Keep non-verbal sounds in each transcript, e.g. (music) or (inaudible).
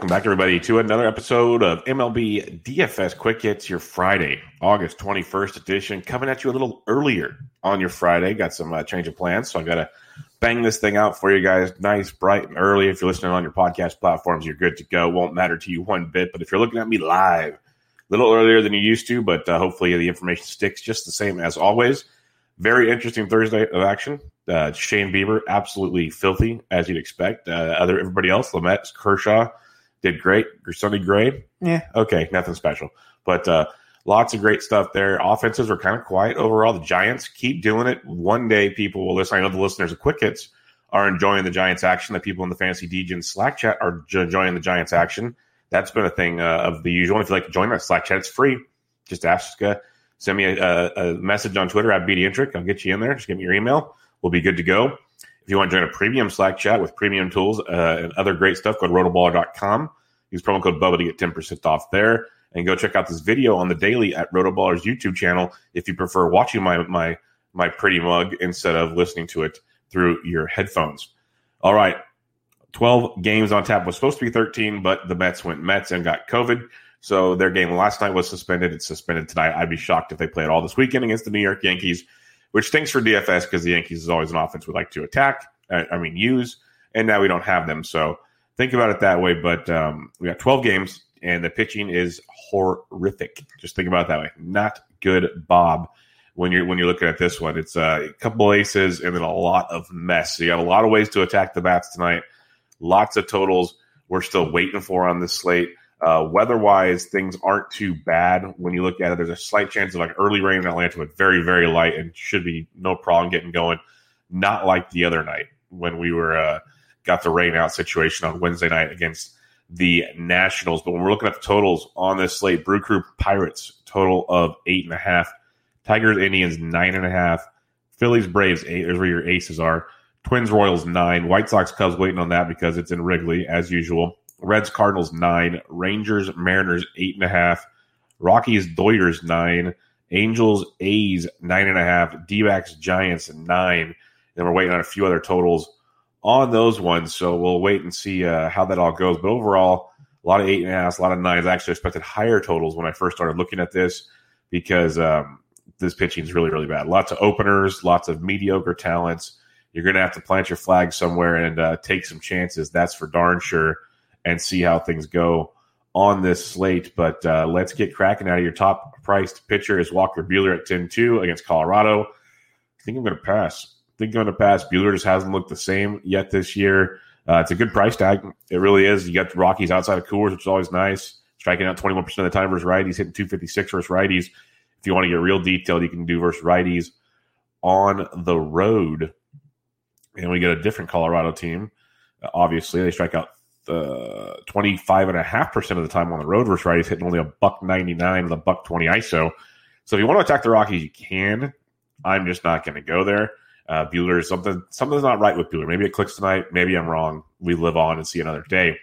Welcome back, everybody, to another episode of MLB DFS Quick Hits, your Friday, August 21st edition. Coming at you a little earlier on your Friday. Got some uh, change of plans, so I got to bang this thing out for you guys nice, bright, and early. If you're listening on your podcast platforms, you're good to go. Won't matter to you one bit. But if you're looking at me live, a little earlier than you used to, but uh, hopefully the information sticks just the same as always. Very interesting Thursday of action. Uh, Shane Bieber, absolutely filthy, as you'd expect. Uh, other everybody else, Lamet, Kershaw, did great. Sonny Gray, yeah, okay, nothing special. But uh, lots of great stuff there. Offenses were kind of quiet overall. The Giants keep doing it. One day, people will listen. I know the listeners of Quick Hits are enjoying the Giants action. The people in the Fantasy Degen Slack chat are enjoying the Giants action. That's been a thing uh, of the usual. If you'd like to join that Slack chat, it's free. Just ask, uh, send me a, a, message on Twitter at BDintric. I'll get you in there. Just give me your email we'll be good to go. If you want to join a premium Slack chat with premium tools uh, and other great stuff, go to rotoballer.com. Use promo code BUBBA to get 10% off there. And go check out this video on the daily at Rotoballer's YouTube channel if you prefer watching my, my, my pretty mug instead of listening to it through your headphones. All right. 12 games on tap was supposed to be 13, but the Mets went Mets and got COVID. So their game last night was suspended. It's suspended tonight. I'd be shocked if they play all this weekend against the New York Yankees which stinks for DFS because the Yankees is always an offense we like to attack. I, I, mean, use, and now we don't have them. So think about it that way. But um, we got 12 games, and the pitching is horrific. Just think about it that way. Not good, Bob. When you're when you're looking at this one, it's uh, a couple aces and then a lot of mess. So you got a lot of ways to attack the bats tonight. Lots of totals we're still waiting for on this slate. Uh, weather wise, things aren't too bad when you look at it. There's a slight chance of like early rain in Atlanta, but very, very light and should be no problem getting going. Not like the other night when we were uh, got the rain out situation on Wednesday night against the Nationals. But when we're looking at the totals on this slate, Brew Crew Pirates total of eight and a half, Tigers Indians nine and a half, Phillies Braves eight. There's where your aces are. Twins Royals nine, White Sox Cubs waiting on that because it's in Wrigley as usual. Reds, Cardinals nine, Rangers, Mariners eight and a half, Rockies, Doyers nine, Angels, A's nine and a half, D backs, Giants nine. And we're waiting on a few other totals on those ones. So we'll wait and see uh, how that all goes. But overall, a lot of eight and a half, a lot of nines. I actually expected higher totals when I first started looking at this because um, this pitching is really, really bad. Lots of openers, lots of mediocre talents. You're going to have to plant your flag somewhere and uh, take some chances. That's for darn sure and see how things go on this slate. But uh, let's get cracking out of your top priced pitcher is Walker Buehler at 10 2 against Colorado. I think I'm going to pass. I think I'm going to pass. Buehler just hasn't looked the same yet this year. Uh, it's a good price tag. It really is. You got the Rockies outside of Coors, which is always nice. Striking out 21% of the time versus righties, hitting 256 versus righties. If you want to get real detailed, you can do versus righties on the road. And we get a different Colorado team. Obviously, they strike out uh, 25.5% of the time on the road versus righties, hitting only a buck 99 with a buck 20 ISO. So if you want to attack the Rockies, you can. I'm just not going to go there. Uh, Buehler, something something's not right with Buehler. Maybe it clicks tonight. Maybe I'm wrong. We live on and see another day.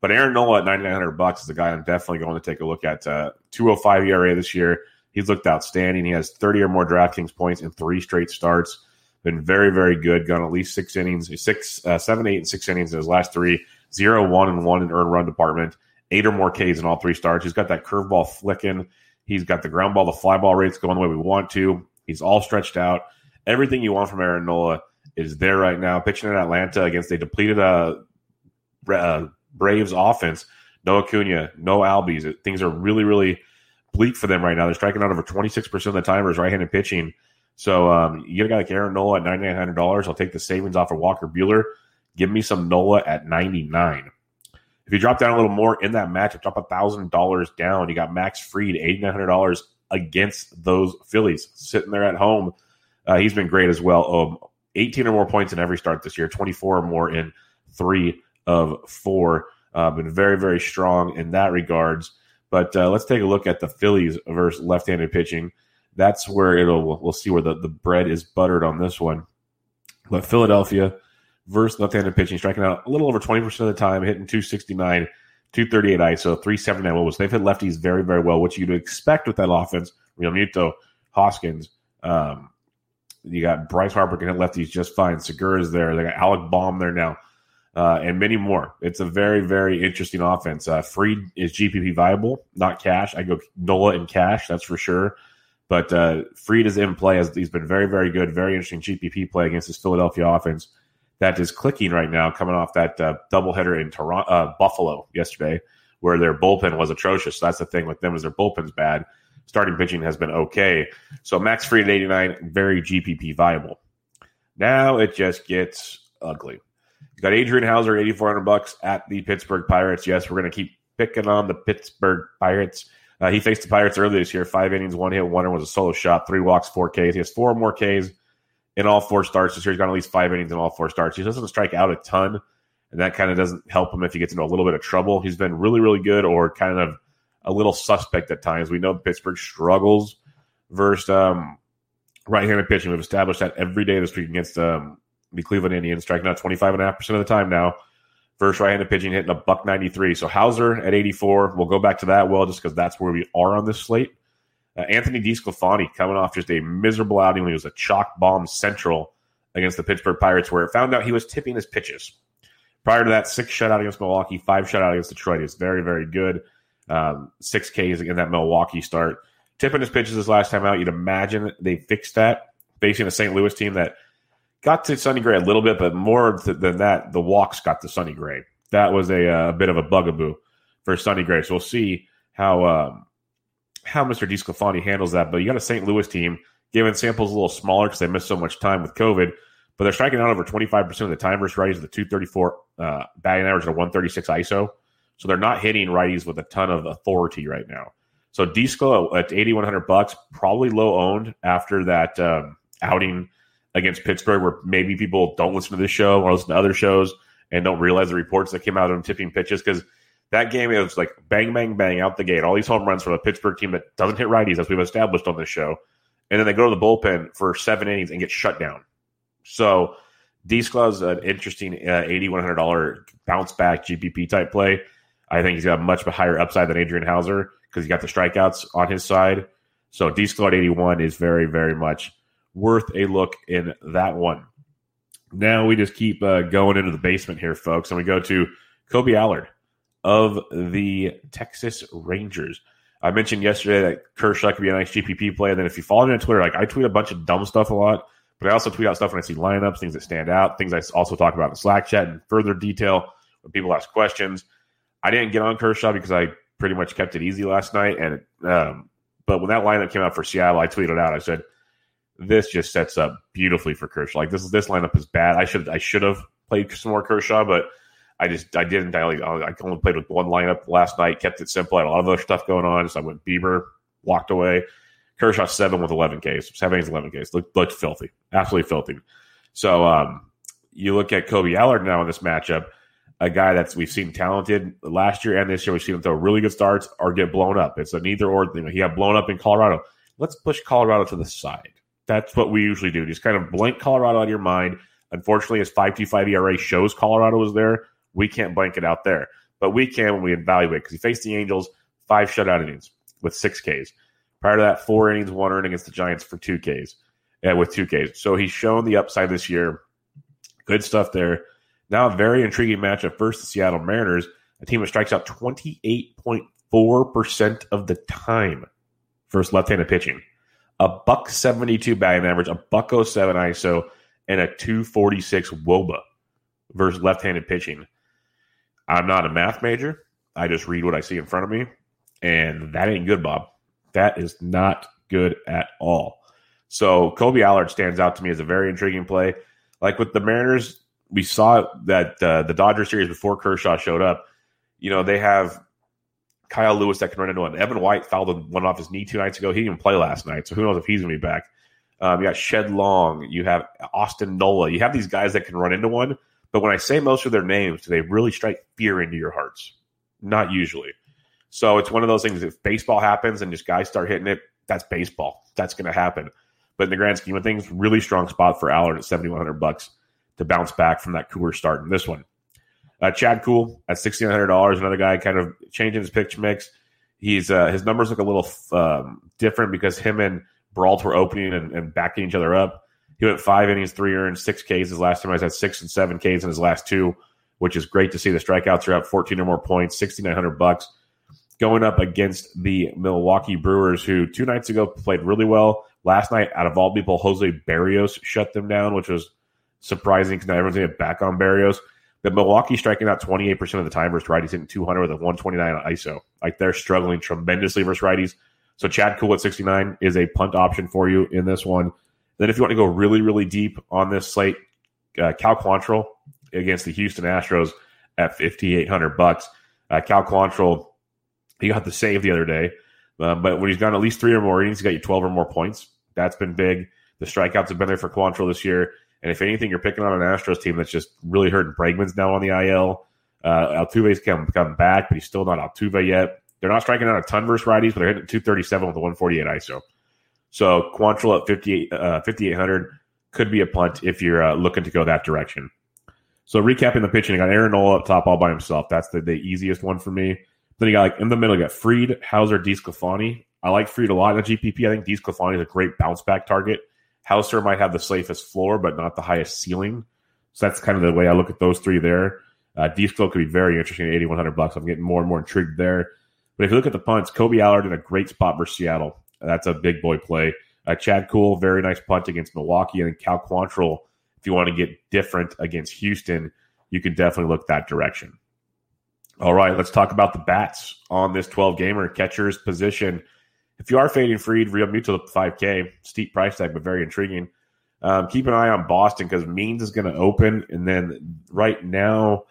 But Aaron Nola at 9,900 bucks is a guy I'm definitely going to take a look at. Uh, 205 ERA this year. He's looked outstanding. He has 30 or more DraftKings points in three straight starts. Been very, very good. Gone at least six innings, six, uh, seven, eight, and six innings in his last three. Zero, one, and one in earned run department. Eight or more Ks in all three starts. He's got that curveball flicking. He's got the ground ball, the fly ball rates going the way we want to. He's all stretched out. Everything you want from Aaron Nola is there right now. Pitching in Atlanta against a depleted uh, uh, Braves offense. No Acuna, no Albies. Things are really, really bleak for them right now. They're striking out over 26% of the time timers right-handed pitching. So um, you get a guy like Aaron Nola at $9,900. I'll take the savings off of Walker Buehler. Give me some Nola at 99 If you drop down a little more in that match, drop $1,000 down. You got Max Fried, $8,900 against those Phillies sitting there at home. Uh, he's been great as well. Um, 18 or more points in every start this year, 24 or more in three of four. Uh, been very, very strong in that regards. But uh, let's take a look at the Phillies versus left-handed pitching. That's where it'll we'll see where the, the bread is buttered on this one. But Philadelphia versus left-handed pitching, striking out a little over 20% of the time, hitting 269, 238 ISO, 379 wobbles. They've hit lefties very, very well, which you'd expect with that offense. Realmuto, Hoskins, um, you got Bryce Harper can hit lefties just fine. Segura's there. They got Alec Bohm there now uh, and many more. It's a very, very interesting offense. Uh, Fried is GPP viable, not cash. I go Nola in cash, that's for sure. But uh, Fried is in play. As he's been very, very good, very interesting GPP play against this Philadelphia offense that is clicking right now, coming off that uh, doubleheader in Toronto, uh, Buffalo yesterday, where their bullpen was atrocious. So that's the thing with them is their bullpen's bad. Starting pitching has been okay. So Max Fried at 89, very GPP viable. Now it just gets ugly. You got Adrian Houser, 8400 bucks at the Pittsburgh Pirates. Yes, we're going to keep picking on the Pittsburgh Pirates. Uh, he faced the Pirates earlier this year. Five innings, one hit, one was a solo shot, three walks, four Ks. He has four more Ks in all four starts this year. He's got at least five innings in all four starts. He doesn't strike out a ton, and that kind of doesn't help him if he gets into a little bit of trouble. He's been really, really good or kind of a little suspect at times. We know Pittsburgh struggles versus um, right-handed pitching. We've established that every day this week against um, the Cleveland Indians, striking out 25.5% of the time now. First right-handed pitching hitting a buck 93. So Houser at 84. We'll go back to that well just because that's where we are on this slate. Uh, Anthony DeSclafani coming off just a miserable outing when he was a chalk bomb central against the Pittsburgh Pirates, where it found out he was tipping his pitches. Prior to that, six shutout against Milwaukee, five shutout against Detroit. He's very, very good. Um, six Ks in that Milwaukee start. Tipping his pitches his last time out, you'd imagine they fixed that, facing a St. Louis team that – got to Sonny Gray a little bit, but more than that, the walks got to Sonny Gray. That was a, a bit of a bugaboo for Sonny Gray. So we'll see how um, how Mr. DeSclafani handles that. But you got a St. Louis team, given samples a little smaller because they missed so much time with COVID, but they're striking out over 25% of the time versus righties with the 234 uh, batting average and a 136 ISO. So they're not hitting righties with a ton of authority right now. So Disco at 8100 bucks, probably low owned after that um, outing against Pittsburgh, where maybe people don't listen to this show or listen to other shows and don't realize the reports that came out on tipping pitches because that game is like bang, bang, bang out the gate. All these home runs from a Pittsburgh team that doesn't hit righties, as we've established on this show. And then they go to the bullpen for seven innings and get shut down. So D is an interesting uh, $8,100 bounce back GPP type play. I think he's got a much higher upside than Adrian Houser because he got the strikeouts on his side. So D at 81 is very, very much worth a look in that one. Now we just keep uh, going into the basement here, folks, and we go to Kolby Allard of the Texas Rangers. I mentioned yesterday that Kershaw could be a nice GPP play. And then if you follow me on Twitter, like I tweet a bunch of dumb stuff a lot, but I also tweet out stuff when I see lineups, things that stand out, things I also talk about in Slack chat in further detail when people ask questions. I didn't get on Kershaw because I pretty much kept it easy last night. And um, but when that lineup came out for Seattle, I tweeted out. I said this just sets up beautifully for Kershaw. Like this this lineup is bad. I should I should have played some more Kershaw, but I just I didn't. I, only, I only played with one lineup last night. Kept it simple. I had a lot of other stuff going on. So I went Bieber, walked away. Kershaw seven with eleven Ks. Seven Ks, eleven Ks. Looked, looked filthy, absolutely filthy. So um, you look at Kolby Allard now in this matchup, a guy that's we've seen talented last year and this year. We've seen him throw really good starts or get blown up. It's a neither or thing. He got blown up in Colorado. Let's push Colorado to the side that's what we usually do. Just kind of blank Colorado out of your mind. Unfortunately, his 5.25 ERA shows Colorado was there. We can't blank it out there. but we can when we evaluate because he faced the Angels five shutout innings with six Ks. Prior to that, four innings, one earned against the Giants for two Ks, uh, with two Ks. So he's shown the upside this year. Good stuff there. Now, a very intriguing matchup. First, the Seattle Mariners, a team that strikes out 28.4% of the time versus left handed pitching. A buck 72 batting average, a buck 07 ISO, and a 246 WOBA versus left handed pitching. I'm not a math major. I just read what I see in front of me. And that ain't good, Bob. That is not good at all. So Kolby Allard stands out to me as a very intriguing play. Like with the Mariners, we saw that uh, the Dodger series before Kershaw showed up. You know they have Kyle Lewis that can run into one. Evan White fouled one off his knee two nights ago. He didn't play last night, so who knows if he's going to be back. Um, you got Shed Long. You have Austin Nola. You have these guys that can run into one. But when I say most of their names, do they really strike fear into your hearts? Not usually. So it's one of those things. If baseball happens and just guys start hitting it, that's baseball. That's going to happen. But in the grand scheme of things, really strong spot for Allard at seventy one hundred bucks to bounce back from that cooler start in this one. Uh, Chad Kuhl at sixty nine hundred dollars, another guy kind of changing his pitch mix. He's uh, his numbers look a little um, different because him and Brault were opening and, and, backing each other up. He went five innings, three earned, six Ks. His last time I had six and seven Ks in his last two, which is great to see. The strikeouts are up fourteen or more points, sixty nine hundred bucks going up against the Milwaukee Brewers, who two nights ago played really well. Last night, out of all people, Jose Berrios shut them down, which was surprising because now everyone's going to back on Berrios. But Milwaukee striking out 28% of the time versus righties, hitting 200 with a 129 on ISO. Like they're struggling tremendously versus righties. So Chad Kuhl at 69 is a punt option for you in this one. Then if you want to go really, really deep on this slate, uh, Cal Quantrill against the Houston Astros at 5,800 bucks. Uh, Cal Quantrill he got the save the other day, uh, but when he's gotten at least three or more innings, he got you 12 or more points. That's been big. The strikeouts have been there for Quantrill this year. And if anything, you're picking on an Astros team that's just really hurting. Bregman's now on the IL. Uh, Altuve's come, come back, but he's still not Altuve yet. They're not striking out a ton versus righties, but they're hitting 237 with a 148 ISO. So Quantrill at 58, uh, 5,800 could be a punt if you're uh, looking to go that direction. So recapping the pitching, I got Aaron Nola up top all by himself. That's the, the easiest one for me. Then you got like in the middle, you got Fried, Houser, DeSclafani. I like Fried a lot in the GPP. I think DeSclafani is a great bounce back target. Houser might have the safest floor, but not the highest ceiling. So that's kind of the way I look at those three there. Uh, could be very interesting at 8100 bucks. I'm getting more and more intrigued there. But if you look at the punts, Kolby Allard in a great spot versus Seattle. That's a big boy play. Uh, Chad Kuhl, very nice punt against Milwaukee. And then Cal Quantrill, if you want to get different against Houston, you can definitely look that direction. All right, let's talk about the bats on this 12 gamer catcher's position. If you are fading Fried, real mutual 5K, steep price tag, but very intriguing. Um, keep an eye on Boston because Means is going to open. And then right now,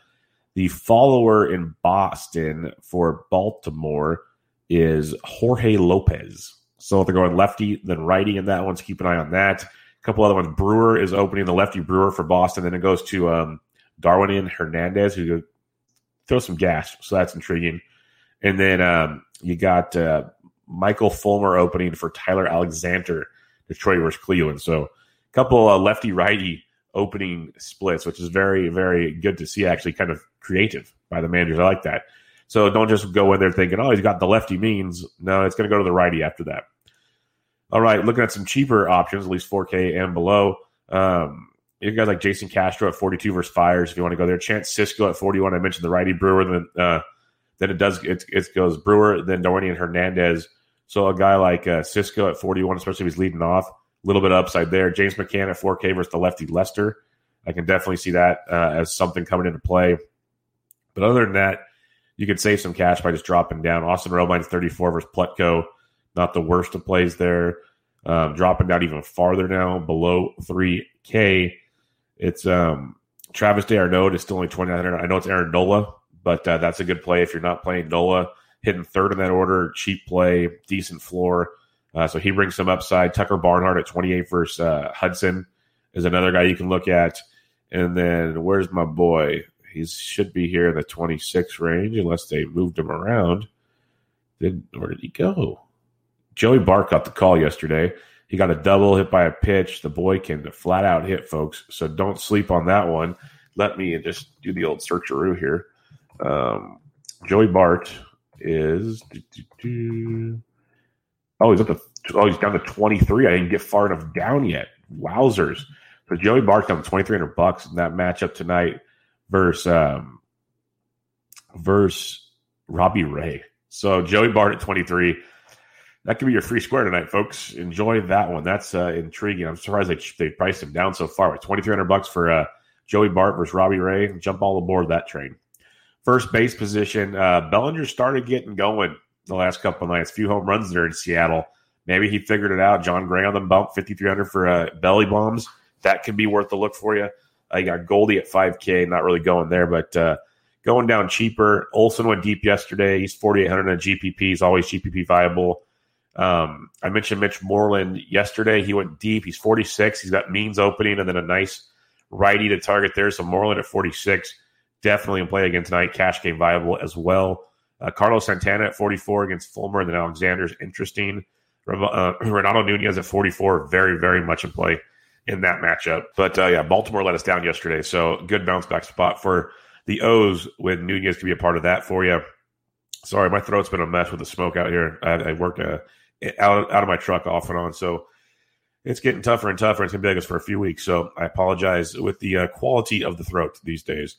the follower in Boston for Baltimore is Jorge Lopez. So they're going lefty, then righty in that one. So keep an eye on that. A couple other ones. Brewer is opening the lefty Brewer for Boston. Then it goes to um, Darwin Hernandez, who throw some gas. So that's intriguing. And then um, you got uh, Michael Fulmer opening for Tyler Alexander, Detroit versus Cleveland. So a couple uh, lefty righty opening splits, which is very, very good to see. Actually, kind of creative by the managers. I like that. So don't just go in there thinking, oh, he's got the lefty means. No, it's going to go to the righty after that. All right, looking at some cheaper options, at least 4K and below. Um, you guys like Jason Castro at 42 versus Fiers, if you want to go there. Chance Sisco at 41. I mentioned the righty Brewer. Then uh, then it does it, it goes Brewer, then Darwin Hernandez. So a guy like uh, Sisco at 41, especially if he's leading off, a little bit upside there. James McCann at 4K versus the lefty Lester. I can definitely see that uh, as something coming into play. But other than that, you could save some cash by just dropping down. Austin Romine's 34 versus Plutko. Not the worst of plays there. Um, dropping down even farther now, below 3K. It's um, Travis d'Arnaud is still only 2,900. I know it's Aaron Nola, but uh, that's a good play if you're not playing Nola. Hitting third in that order, cheap play, decent floor. Uh, so he brings some upside. Tucker Barnhart at 28 versus uh, Hudson is another guy you can look at. And then where's my boy? He should be here in the 26 range unless they moved him around. Did where did he go? Joey Bart got the call yesterday. He got a double hit by a pitch. The boy can flat out hit, folks. So don't sleep on that one. Let me just do the old searcheroo here. Um, Joey Bart is. Oh, he's up to. Oh, he's down to twenty three. I didn't get far enough down yet. Wowzers! So Joey Bart's down twenty three hundred bucks in that matchup tonight versus um, versus Robbie Ray. So Joey Bart at twenty three. That could be your free square tonight, folks. Enjoy that one. That's uh, intriguing. I'm surprised they they priced him down so far. With twenty three hundred bucks for uh, Joey Bart versus Robbie Ray. Jump all aboard that train. First base position, uh, Bellinger started getting going the last couple of nights. Few home runs there in Seattle. Maybe he figured it out. Jon Gray on the bump, 5,300 for uh, belly bombs. That could be worth a look for you. I got Goldie at 5K, not really going there, but uh, going down cheaper. Olson went deep yesterday. He's 4,800 on GPP. He's always GPP viable. Um, I mentioned Mitch Moreland yesterday. He went deep. He's 46. He's got Means opening and then a nice righty to target there. So Moreland at 46 definitely in play again tonight. Cash game viable as well. Uh, Carlos Santana at 44 against Fulmer, and then Alexander's interesting. Uh, (clears throat) Renato Nunez at 44, very, very much in play in that matchup. But uh, yeah, Baltimore let us down yesterday, so good bounce back spot for the O's with Nunez to be a part of that for you. Sorry, my throat's been a mess with the smoke out here. I, I work uh, out, out of my truck off and on, so it's getting tougher and tougher. It's to be like this for a few weeks, so I apologize with the uh, quality of the throat these days.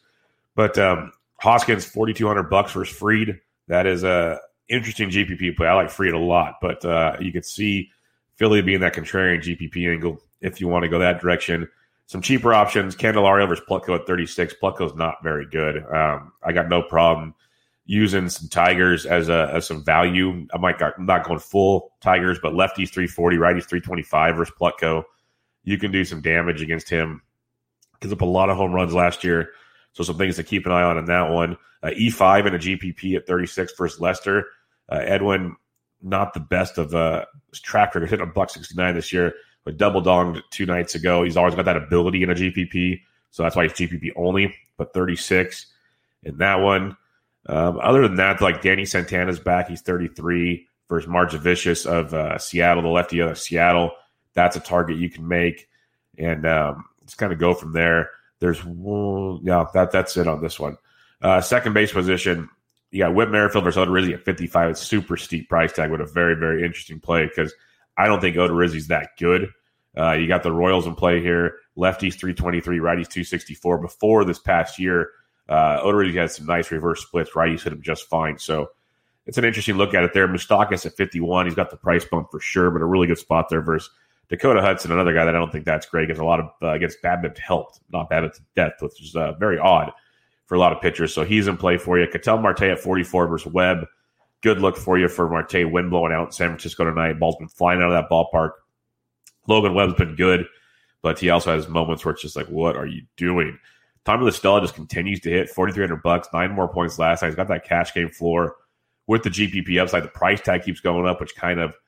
But um, Hoskins, forty two hundred bucks versus Fried. That is a interesting GPP play. I like Fried a lot, but uh, you could see Philly being that contrarian GPP angle if you want to go that direction. Some cheaper options: Candelario versus Plutko at thirty six. Plutko's not very good. Um, I got no problem using some Tigers as a as some value. I might got, I'm not going full Tigers, but lefties three forty, righties three twenty five versus Plutko. You can do some damage against him. Gives up a lot of home runs last year. So some things to keep an eye on in that one. Uh, E5 and a GPP at 36 versus Lester. Uh, Edwin, not the best of uh, track record, hit a buck 69 this year, but double donged two nights ago. He's always got that ability in a GPP. So that's why he's GPP only, but 36 in that one. Um, other than that, like Danny Santana's back. He's 33 versus Margevicius of uh, Seattle, the lefty of Seattle. That's a target you can make. And um, just kind of go from there. There's yeah, that that's it on this one. Uh, second base position, you got Whit Merrifield versus Odorizzi at 55. It's super steep price tag with a very, very interesting play because I don't think Odorizzi's that good. Uh, you got the Royals in play here. Lefties 323, righties 264. Before this past year, uh, Odorizzi had some nice reverse splits. Righties hit him just fine. So it's an interesting look at it there. Moustakas at 51. He's got the price bump for sure, but a really good spot there versus Dakota Hudson, another guy that I don't think that's great. Gets a lot of uh, gets BABIP helped, not BABIP to death, which is uh, very odd for a lot of pitchers. So he's in play for you. Ketel Marte at 44 versus Webb. Good look for you for Marte. Wind blowing out in San Francisco tonight. Ball's been flying out of that ballpark. Logan Webb's been good, but he also has moments where it's just like, what are you doing? Tommy La Stella just continues to hit 4,300 bucks, nine more points last night. He's got that cash game floor with the GPP upside. The price tag keeps going up, which kind of –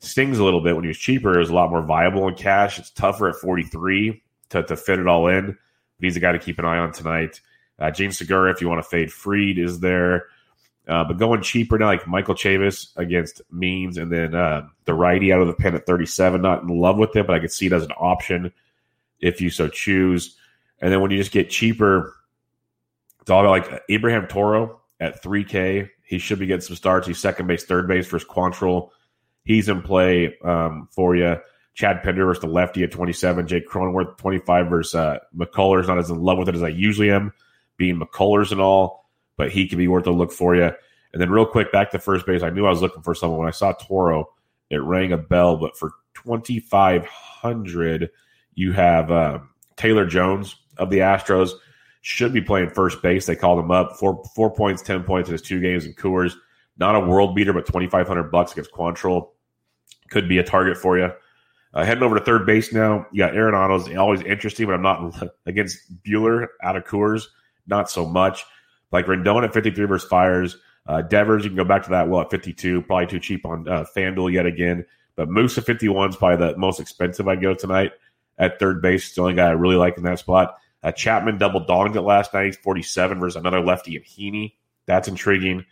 stings a little bit. When he was cheaper, it was a lot more viable in cash. It's tougher at 43 to, to fit it all in. But he's a guy to keep an eye on tonight. Uh, James Segura, if you want to fade Fried, is there. Uh, but going cheaper now, like Michael Chavis against Means, and then uh, the righty out of the pen at 37. Not in love with it, but I could see it as an option if you so choose. And then when you just get cheaper, it's all about like Abraham Toro at 3K. He should be getting some starts. He's second base, third base versus Quantrill He's in play um, for you. Chad Pinder versus the lefty at 27. Jake Cronenworth 25 versus uh, McCullers. Not as in love with it as I usually am, being McCullers and all, but he can be worth a look for you. And then real quick, back to first base. I knew I was looking for someone when I saw Toro. It rang a bell, but for 2,500, you have uh, Taylor Jones of the Astros. Should be playing first base. They called him up. Four four points, ten points in his two games in Coors. Not a world beater, but 2,500 bucks against Quantrill could be a target for you. Uh, heading over to third base now, you got Arenado's always interesting, but I'm not (laughs) against Buehler out of Coors, not so much. Like Rendon at 53 versus Fiers. Uh, Devers, you can go back to that well at 52, probably too cheap on uh, FanDuel yet again. But Moose at 51 is probably the most expensive I'd go tonight at third base. It's the only guy I really like in that spot. Uh, Chapman double donged it last night. 47 versus another lefty in Heaney. That's intriguing.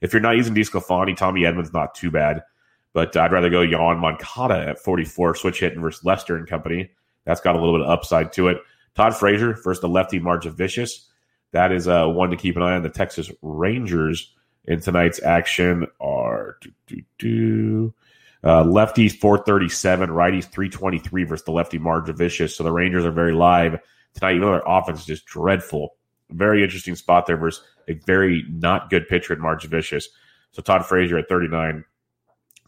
If you're not using DeSclafani, Tommy Edman's not too bad. But I'd rather go Yoan Moncada at 44, switch hitting versus Lester and company. That's got a little bit of upside to it. Todd Frazier versus the lefty Margevicius. That is uh, one to keep an eye on. The Texas Rangers in tonight's action are do, do, do. Uh, lefties 437, righties 323 versus the lefty Vicious. So the Rangers are very live tonight. You know their offense is just dreadful. Very interesting spot there versus a very not good pitcher in Margevicius. So Todd Frazier at 39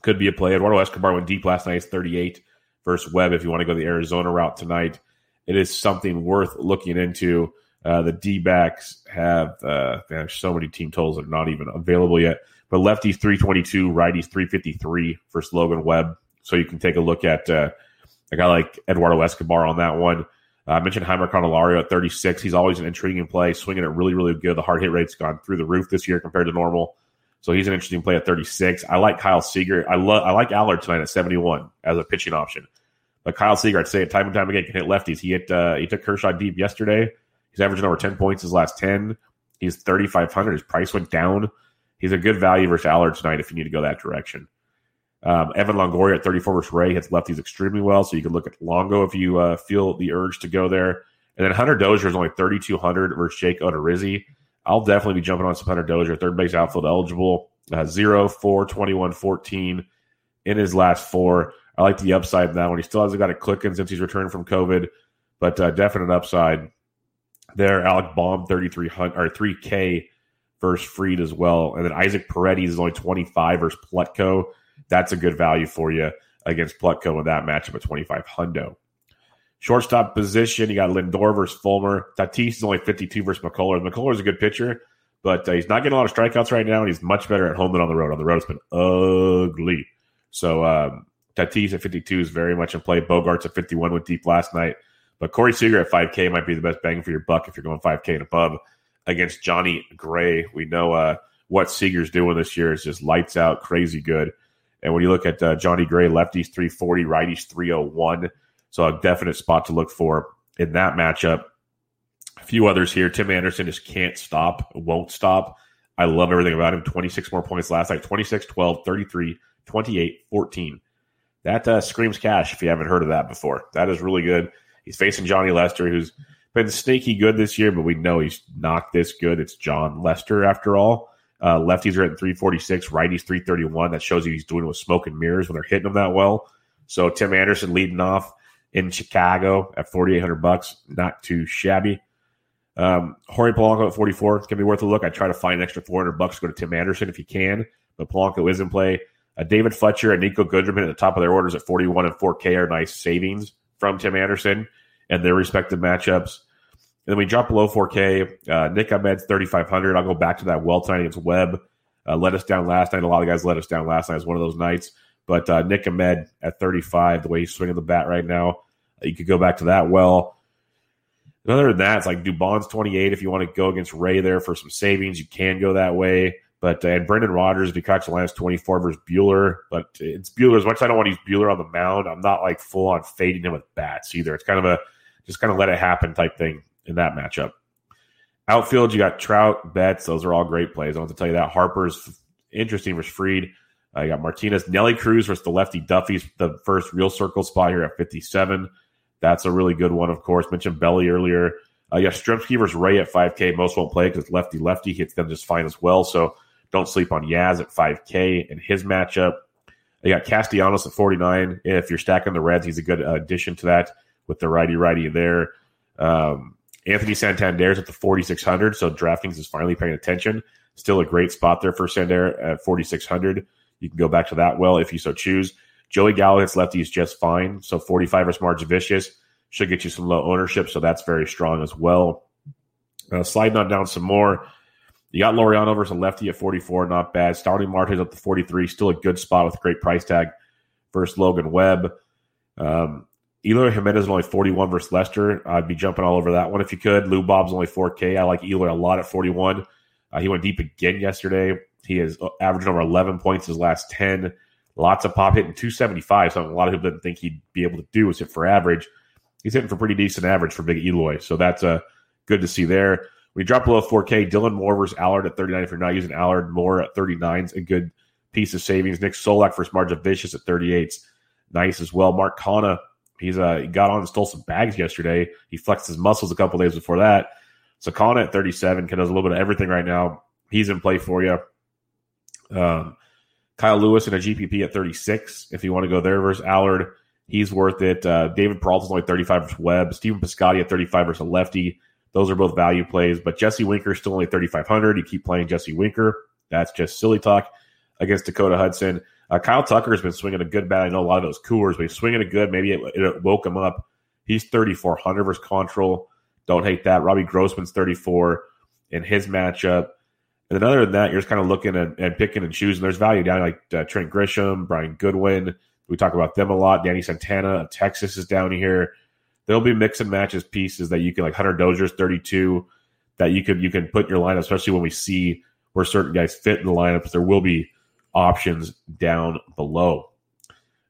could be a play. Eduardo Escobar went deep last night. It's 38 versus Webb if you want to go the Arizona route tonight. It is something worth looking into. Uh, the D backs have uh, man, so many team totals that are not even available yet. But lefties 322, righties 353 for Logan Webb. So you can take a look at uh, a guy like Eduardo Escobar on that one. Uh, I mentioned Jeimer Candelario at 36. He's always an intriguing play, swinging it really, really good. The hard hit rate's gone through the roof this year compared to normal. So he's an interesting play at 36. I like Kyle Seager. I love I like Allard tonight at 71 as a pitching option. But Kyle Seager, I'd say it time and time again, can hit lefties. He hit uh, he took Kershaw deep yesterday. He's averaging over 10 points his last 10. He's 3,500. His price went down. He's a good value versus Allard tonight if you need to go that direction. Um, Evan Longoria at 34 versus Ray hits lefties extremely well, so you can look at Longo if you uh, feel the urge to go there. And then Hunter Dozier is only 3,200 versus Jake Odorizzi. I'll definitely be jumping on some Hunter Dozier, third base outfield eligible. Uh, 0, 4, 21, 14 in his last four. I like the upside now when He still hasn't got it clicking since he's returned from COVID, but uh, definite upside there. Alec Bohm, 3,300 or 3K versus Fried as well. And then Isaac Paredes is only 25 versus Plutko. That's a good value for you against Plutko in that matchup at 25 hundo. Shortstop position, you got Lindor versus Fulmer. Tatis is only 52 versus McCullers. McCullers is a good pitcher, but uh, he's not getting a lot of strikeouts right now, and he's much better at home than on the road. On the road, it's been ugly. So um, Tatis at 52 is very much in play. Bogaerts at 51 went deep last night. But Corey Seager at 5K might be the best bang for your buck if you're going 5K and above against Johnny Gray. We know uh, what Seager's doing this year is just lights out, crazy good. And when you look at uh, Johnny Gray, lefties 340, righties 301. So a definite spot to look for in that matchup. A few others here. Tim Anderson just can't stop, won't stop. I love everything about him. 26 more points last night 26, 12, 33, 28, 14. That uh, screams cash if you haven't heard of that before. That is really good. He's facing Johnny Lester, who's been sneaky good this year, but we know he's not this good. It's Jon Lester after all. Uh, lefties are at 346, righties 331. That shows you he's doing with smoke and mirrors when they're hitting them that well. So Tim Anderson leading off in Chicago at 4,800 bucks, not too shabby. Um, Jorge Polanco at 44, it's gonna be worth a look. I try to find an extra 400 bucks to go to Tim Anderson if you can, but Polanco is in play. Uh, David Fletcher and Niko Goodrum at the top of their orders at 41 and 4K are nice savings from Tim Anderson and their respective matchups. And then we drop below 4K. Uh, Nick Ahmed's 3,500. I'll go back to that well tonight against Webb. Uh, let us down last night. A lot of guys let us down last night. It's one of those nights. But uh, Nick Ahmed at 35, the way he's swinging the bat right now, you could go back to that well. And other than that, it's like Dubon's 28. If you want to go against Ray there for some savings, you can go that way. But uh, and Brendan Rodgers, the Lance 24 versus Buehler. But it's Buehler. As much as I don't want to use Buehler on the mound, I'm not like full on fading him with bats either. It's kind of a just kind of let it happen type thing in that matchup. Outfield, you got Trout, Betts. Those are all great plays. I want to tell you that. Harper's interesting versus Fried. Uh, you got Martinez, Nelly Cruz versus the lefty Duffy's the first real circle spot here at 57. That's a really good one, of course. Mentioned Belly earlier. Uh, you got Strzemski versus Ray at 5K. Most won't play because lefty lefty hits them just fine as well. So don't sleep on Yaz at 5K in his matchup. You got Castellanos at 49. If you're stacking the Reds, he's a good addition to that with the righty righty there. Um, Anthony Santander's at the 4,600, so DraftKings is finally paying attention. Still a great spot there for Santander at 4,600. You can go back to that well if you so choose. Joey Gallo hits lefties just fine, so 45 versus Margevicius should get you some low ownership, so that's very strong as well. Uh, sliding on down some more. You got Laureano versus lefty at 44, not bad. Starling Marte's up to 43, still a good spot with great price tag versus Logan Webb. Um, Eloy Jimenez is only 41 versus Lester. I'd be jumping all over that one if you could. Lou Bob's only 4K. I like Eloy a lot at 41. Uh, he went deep again yesterday. He is averaging over 11 points his last 10. Lots of pop hitting 275. Something a lot of people didn't think he'd be able to do was hit for average. He's hitting for pretty decent average for big Eloy. So that's uh, good to see there. We drop below 4K. Dylan Moore versus Allard at 39. If you're not using Allard, Moore at 39 is a good piece of savings. Nick Solak versus Marge Vicious at 38. Nice as well. Mark Canha He's uh, he got on and stole some bags yesterday. He flexed his muscles a couple days before that. So Con at 37 can does a little bit of everything right now. He's in play for you. Um, Kyle Lewis in a GPP at 36. If you want to go there versus Allard, he's worth it. Uh, David Peralta's only 35 versus Webb. Stephen Piscotty at 35 versus a lefty. Those are both value plays, but Jesse Winker is still only 3,500. You keep playing Jesse Winker. That's just silly talk against Dakota Hudson. Uh, Kyle Tucker has been swinging a good bat. I know a lot of those coolers, but he's swinging a good. Maybe it, it woke him up. He's 3,400 versus Quantrill. Don't hate that. Robbie Grossman's 34 in his matchup. And then other than that, you're just kind of looking and, and picking and choosing. There's value down like uh, Trent Grisham, Brian Goodwin. We talk about them a lot. Danny Santana of Texas is down here. There'll be mix and matches pieces that you can like Hunter Dozier's 32 that you could you can put in your lineup, especially when we see where certain guys fit in the lineups. There will be options down below.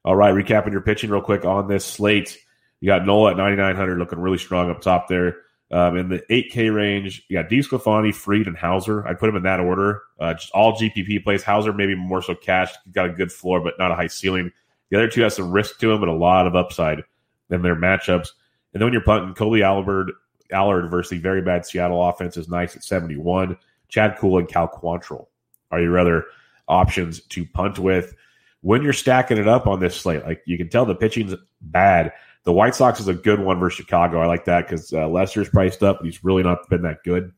All right, recapping your pitching real quick on this slate. You got Nola at 9,900 looking really strong up top there. Um, in the 8K range, you got DeSclafani, Fried, and Houser. I put them in that order. Uh, just all GPP plays. Houser maybe more so cash. Got a good floor, but not a high ceiling. The other two have some risk to them, but a lot of upside in their matchups. And then when you're punting, Kolby Allard, Allard versus the very bad Seattle offense is nice at 71. Chad Kuhl and Cal Quantrill are your other options to punt with. When you're stacking it up on this slate, like you can tell the pitching's bad. The White Sox is a good one versus Chicago. I like that because uh, Lester's priced up, he's really not been that good.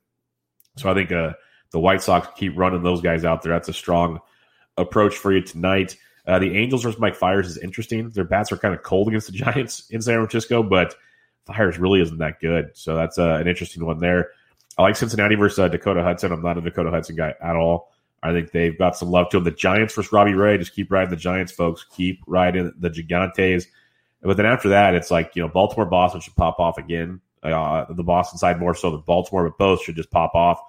So I think uh, the White Sox keep running those guys out there. That's a strong approach for you tonight. Uh, the Angels versus Mike Fiers is interesting. Their bats are kind of cold against the (laughs) Giants in San Francisco, but Fiers really isn't that good. So that's uh, an interesting one there. I like Cincinnati versus uh, Dakota Hudson. I'm not a Dakota Hudson guy at all. I think they've got some love to them. The Giants versus Robbie Ray. Just keep riding the Giants, folks. Keep riding the Gigantes. But then after that, it's like, you know, Baltimore, Boston should pop off again. Uh, the Boston side more so than Baltimore, but both should just pop off.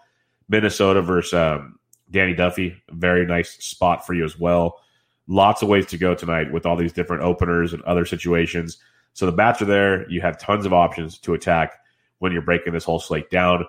Minnesota versus um, Danny Duffy, very nice spot for you as well. Lots of ways to go tonight with all these different openers and other situations. So the bats are there. You have tons of options to attack when you're breaking this whole slate down.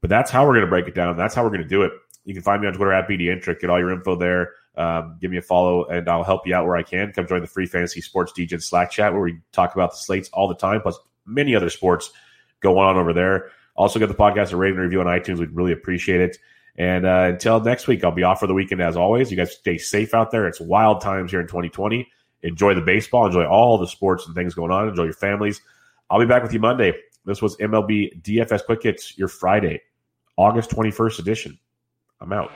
But that's how we're going to break it down. That's how we're going to do it. You can find me on Twitter at BDintric. Get all your info there. Um, give me a follow, and I'll help you out where I can. Come join the free fantasy sports Degen Slack chat where we talk about the slates all the time, plus many other sports going on over there. Also, get the podcast a rating review on iTunes. We'd really appreciate it. And uh, until next week, I'll be off for the weekend as always. You guys stay safe out there. It's wild times here in 2020. Enjoy the baseball. Enjoy all the sports and things going on. Enjoy your families. I'll be back with you Monday. This was MLB DFS Quick Hits, your Friday, August 21st edition. I'm out.